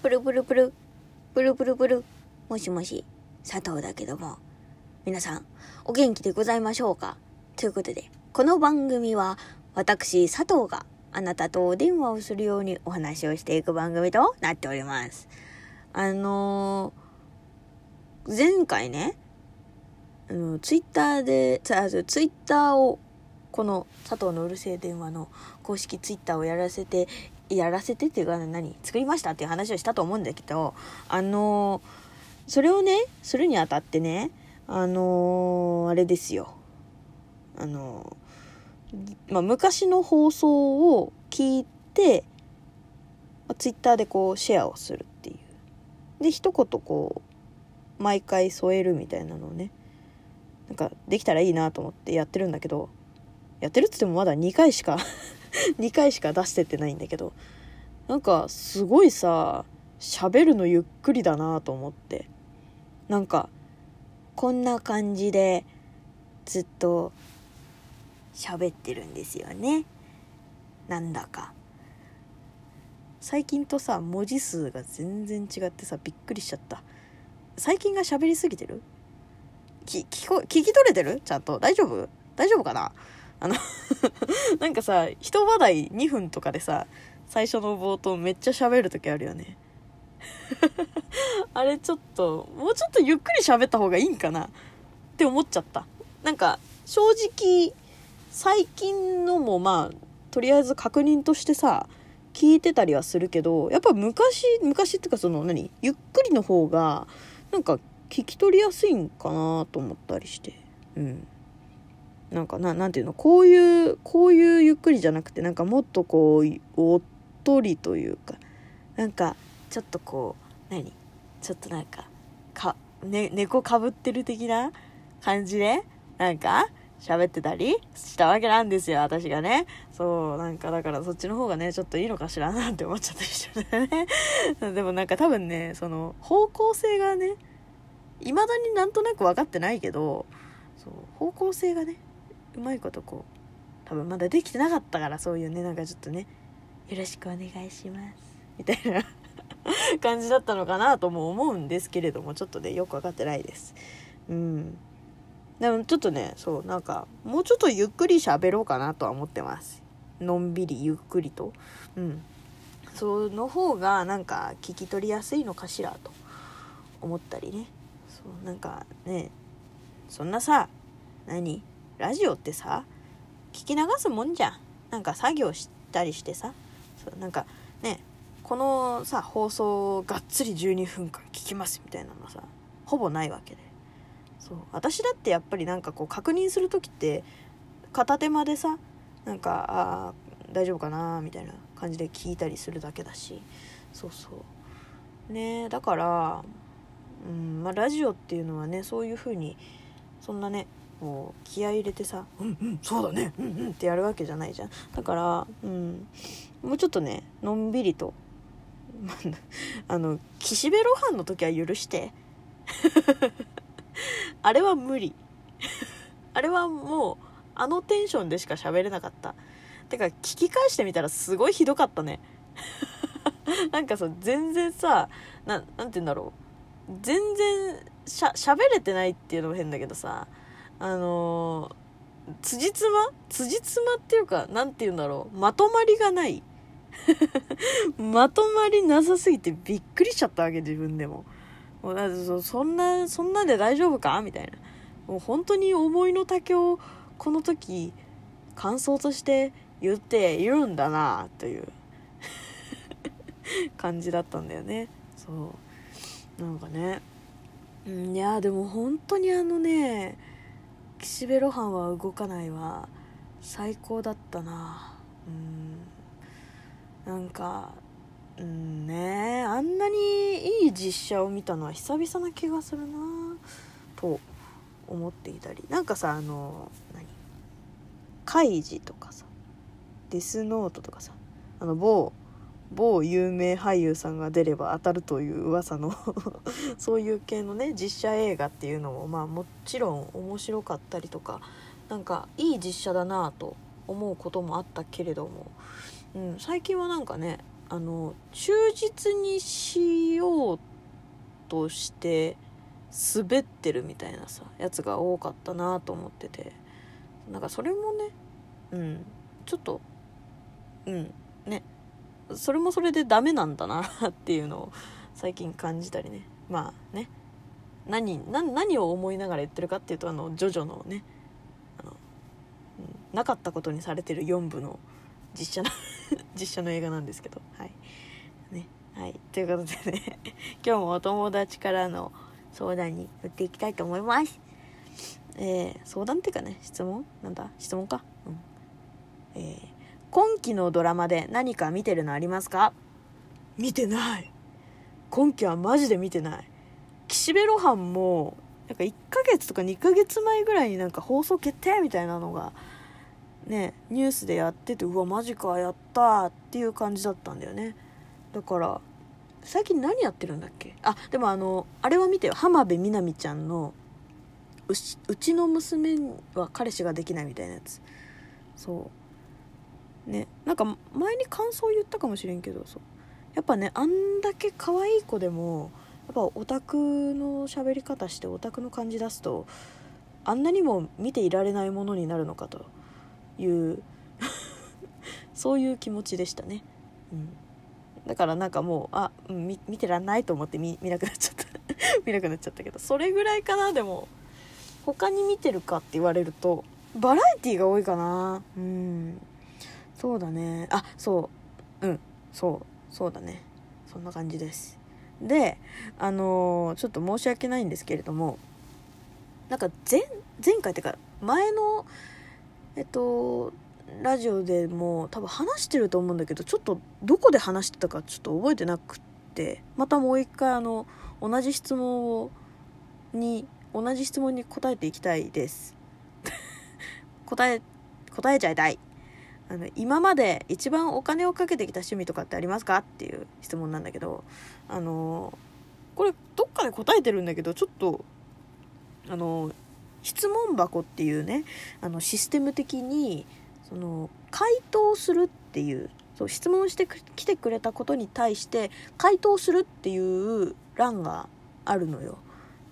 プルプルプル、プルプルプル、もしもし、佐藤だけども、皆さん、お元気でございましょうか？ということで、この番組は、私、佐藤があなたとお電話をするようにお話をしていく番組となっております。あのー、前回ね、あの、ツイッターで、ツイッターを、この佐藤のうるせえ電話の公式ツイッターをやらせて、やらせてっていうか何作りましたっていう話をしたと思うんだけど、あのー、それをね、するにあたってね、あのー、あれですよ。あのー、まあ、昔の放送を聞いて、まあ、ツイッターでこうシェアをするっていう。で、一言こう、毎回添えるみたいなのをね、なんかできたらいいなと思ってやってるんだけど、やってるっつってもまだ2回しか 2回しか出してってないんだけど、なんかすごいさ、喋るのゆっくりだなと思って。なんか、こんな感じでずっと喋ってるんですよね。なんだか。最近とさ、文字数が全然違ってさ、びっくりしちゃった。最近が喋りすぎてる？き聞こ聞き取れてる？ちゃんと大丈夫？大丈夫かな？あの なんかさ一話題2分とかでさ最初の冒頭めっちゃ喋る時あるよね。あれちょっともうちょっとゆっくり喋った方がいいんかな？って思っちゃった。なんか正直最近のもまあとりあえず確認としてさ聞いてたりはするけどやっぱ昔昔っていうかその何？ゆっくりの方がなんか聞き取りやすいんかなと思ったりして。うん。なんかななていうのこういうこういうゆっくりじゃなくてなんかもっとこうおっとりというかなんかちょっとこう何ちょっとなんかか、ね、猫かぶってる的な感じでなんか喋ってたりしたわけなんですよ私がね。そうなんかだからそっちの方がねちょっといいのかしらなんて思っちゃったりしてね。でもなんか多分ねその方向性がね未だになんとなく分かってないけどそう方向性がねうまいことこう多分まだできてなかったからそういうねなんかちょっとねよろしくお願いしますみたいな感じだったのかなとも思うんですけれどもちょっとねよく分かってないです。うん。でもちょっとねそうなんかもうちょっとゆっくり喋ろうかなとは思ってます。のんびりゆっくりと。うん。その方がなんか聞き取りやすいのかしらと。思ったりね。そうなんかねそんなさ何？ラジオってさ聞き流すもんじゃん。なんか作業したりしてさ。そうなんかねこのさ放送をがっつり12分間聞きますみたいなのさほぼないわけで。そう私だってやっぱりなんかこう確認する時って片手間でさなんかあ大丈夫かなみたいな感じで聞いたりするだけだし。そうそう。ねだからうんまあ、ラジオっていうのはねそういう風にそんなねこう気合い入れてさ「うんうんそうだね。うんうん」ってやるわけじゃないじゃん。だから、うん、もうちょっとねのんびりと あの岸辺露伴の時は許して。あれは無理。あれはもうあのテンションでしか喋れなかった。てか聞き返してみたらすごいひどかったね。なんかさ全然さななんて言うんだろう。全然しゃ喋れてないっていうのも変だけどさあのー、辻褄？辻褄っていうかなんて言うんだろう。まとまりがない。まとまりなさすぎてびっくりしちゃったわけ自分でも。もうだってそそんなそんなんで大丈夫か？みたいな。もう本当に思いの丈をこの時感想として言っているんだなという。感じだったんだよね。そう。なんかね。うんいやでも本当にあのね岸辺露伴は動かないは最高だったな。うん。なんかうんねあんなにいい実写を見たのは久々な気がするな。と思っていたり。なんかさあの何？カイジとかさデスノートとかさあの某某有名俳優さんが出れば当たるという噂の そういう系のね実写映画っていうのもまあもちろん面白かったりとかなんかいい実写だなと思うこともあったけれども、うん、最近はなんかねあの忠実にしようとして滑ってるみたいなさやつが多かったなと思っててなんかそれもねうんちょっとうんそれもそれでダメなんだなっていうのを最近感じたりね。まあね。何何を思いながら言ってるかっていうとあのジョジョのねあの、なかったことにされてる4部の実写の 実写の映画なんですけど。はい。ね。はい。ということでね 今日もお友達からの相談に乗っていきたいと思います。えー、相談っていうかね質問？なんだ？質問か？うん。えー、今期のドラマで何か見てるのありますか？見てない。今期はマジで見てない。岸辺露伴もなんか1ヶ月とか2ヶ月前ぐらいになんか放送決定みたいなのがねニュースでやっててうわマジかやったっていう感じだったんだよね。だから最近何やってるんだっけ？あでもあのあれは見てよ。浜辺美波ちゃんのううちの娘は彼氏ができないみたいなやつ。そうね。なんか前に感想言ったかもしれんけどそう。やっぱねあんだけ可愛い子でもやっぱオタクの喋り方してオタクの感じ出すとあんなにも見ていられないものになるのかという そういう気持ちでしたね、うん、だからなんかもうあ、うん、見てらんないと思って見見なくなっちゃった。見なくなっちゃったけどそれぐらいかなでも。他に見てるかって言われるとバラエティーが多いかな。うん。そうだね。あそう。うん。そう。そうだね。そんな感じです。であのー、ちょっと申し訳ないんですけれどもなんか前前回っていうか前のえっとラジオでも多分話してると思うんだけどちょっとどこで話してたかちょっと覚えてなくってまたもう一回あの同じ質問をに同じ質問に答えていきたいです。答え答えちゃいたい。あの今まで一番お金をかけてきた趣味とかってありますか？っていう質問なんだけどあのこれどっかで答えてるんだけどちょっとあの質問箱っていうねあのシステム的にその回答するっていうそう質問してきてくれたことに対して回答するっていう欄があるのよ。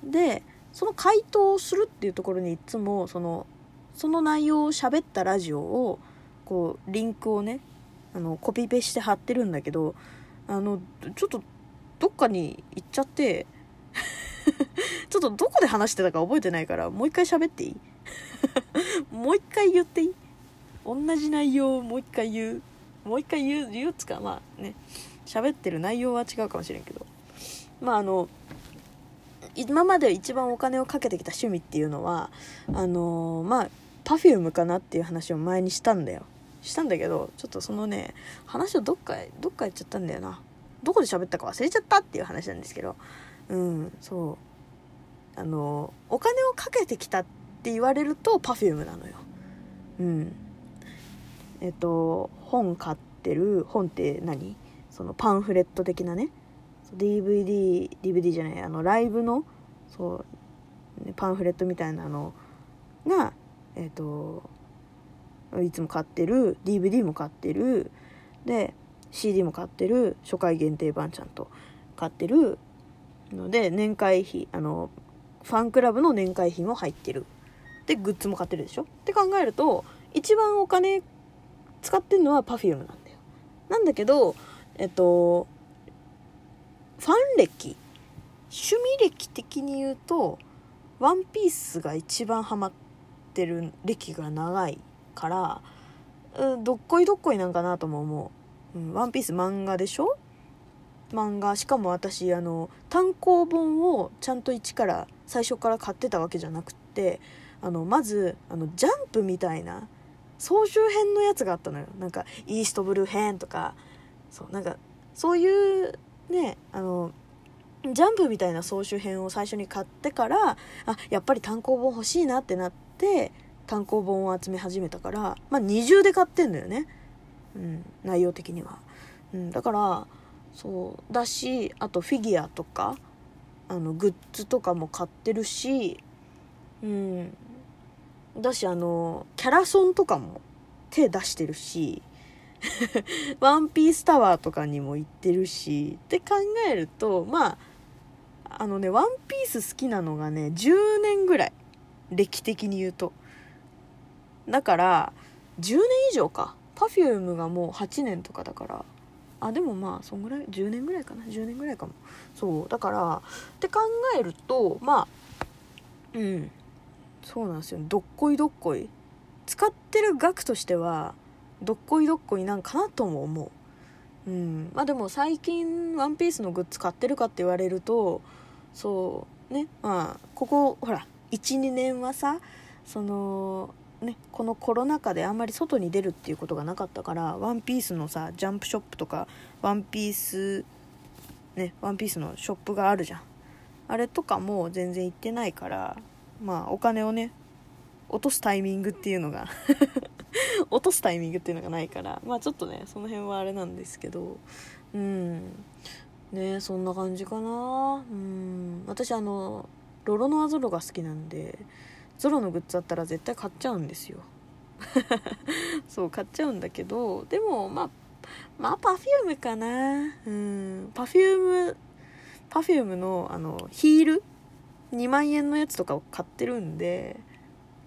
でその回答するっていうところにいつもそのその内容を喋ったラジオをこうリンクをねあのコピペして貼ってるんだけどあのちょっとどっかに行っちゃって ちょっとどこで話してたか覚えてないからもう一回喋っていい？もう一回言っていい？同じ内容をもう一回言う？もう一回言う？言うつかまあね。喋ってる内容は違うかもしれんけど。まああの今まで一番お金をかけてきた趣味っていうのはあの、まあ Perfume かなっていう話を前にしたんだよ。したんだけどちょっとそのね話をどっかどっかやっちゃったんだよな。どこで喋ったか忘れちゃったっていう話なんですけど。うんそう。あのお金をかけてきたって言われると Perfume なのよ。うん。えっと本買ってる本って何？そのパンフレット的なね。DVD DVD じゃないあのライブのそう、パンフレットみたいなのがえっ、といつも買ってる DVD も買ってるで CD も買ってる初回限定版ちゃんと買ってるので年会費あのファンクラブの年会費も入ってる。でグッズも買ってるでしょ？って考えると一番お金使ってるのは Perfume なんだよ。なんだけどえっとファン歴趣味歴的に言うとワンピースが一番ハマってる歴が長い。から、うん、どっこいどっこいなんかなとも思う。うん、ワンピース漫画でしょ？漫画。しかも私あの単行本をちゃんと一から最初から買ってたわけじゃなくってあのまずあのジャンプみたいな総集編のやつがあったのよ。なんかイーストブルー編とか。そうなんかそういうねあのジャンプみたいな総集編を最初に買ってからあやっぱり単行本欲しいなってなって単行本を集め始めたから、まあ、二重で買ってんだよね、うん、内容的には、うん、だからそうだしあとフィギュアとかあのグッズとかも買ってるし、うん、だしあのキャラソンとかも手出してるし ワンピースタワーとかにも行ってるしって考えるとまああのねワンピース好きなのがね10年ぐらい歴的に言うと。だから10年以上か。Perfume がもう8年とかだから。あでもまあそんぐらい？10年ぐらいかな。10年ぐらいかも。そう。だからって考えるとまあうん。そうなんですよ。どっこいどっこい。使ってる額としてはどっこいどっこいなんかなとも思う。うん。まあでも最近ワンピースのグッズ買ってるかって言われるとそう。ね。まあここほら12年はさそのねこのコロナ禍であんまり外に出るっていうことがなかったからワンピースのさジャンプショップとかワンピースねワンピースのショップがあるじゃん。あれとかも全然行ってないからまあお金をね落とすタイミングっていうのが 落とすタイミングっていうのがないからまあちょっとねその辺はあれなんですけどうん。ねそんな感じかな。うん。私あのロロノアゾロが好きなんでゾロのグッズあったら絶対買っちゃうんですよ。そう買っちゃうんだけどでもまあまあパフュームかな。うん。パフュームパフュームのあのヒール？2万円のやつとかを買ってるんで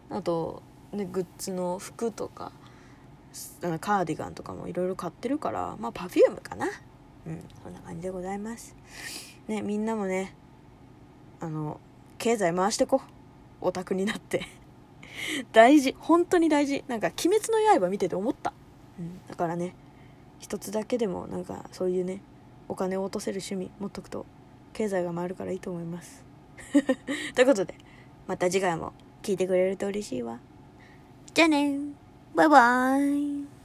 あとねグッズの服とかカーディガンとかもいろいろ買ってるからまあパフュームかな。うん。そんな感じでございます。ねみんなもねあの経済回してこ。うオタクになって。大事。本当に大事。なんか「鬼滅の刃」見てて思った、うん、だからね一つだけでもなんかそういうねお金を落とせる趣味持っとくと経済が回るからいいと思います。ということでまた次回も聞いてくれると嬉しいわ。じゃあね。バイバーイ。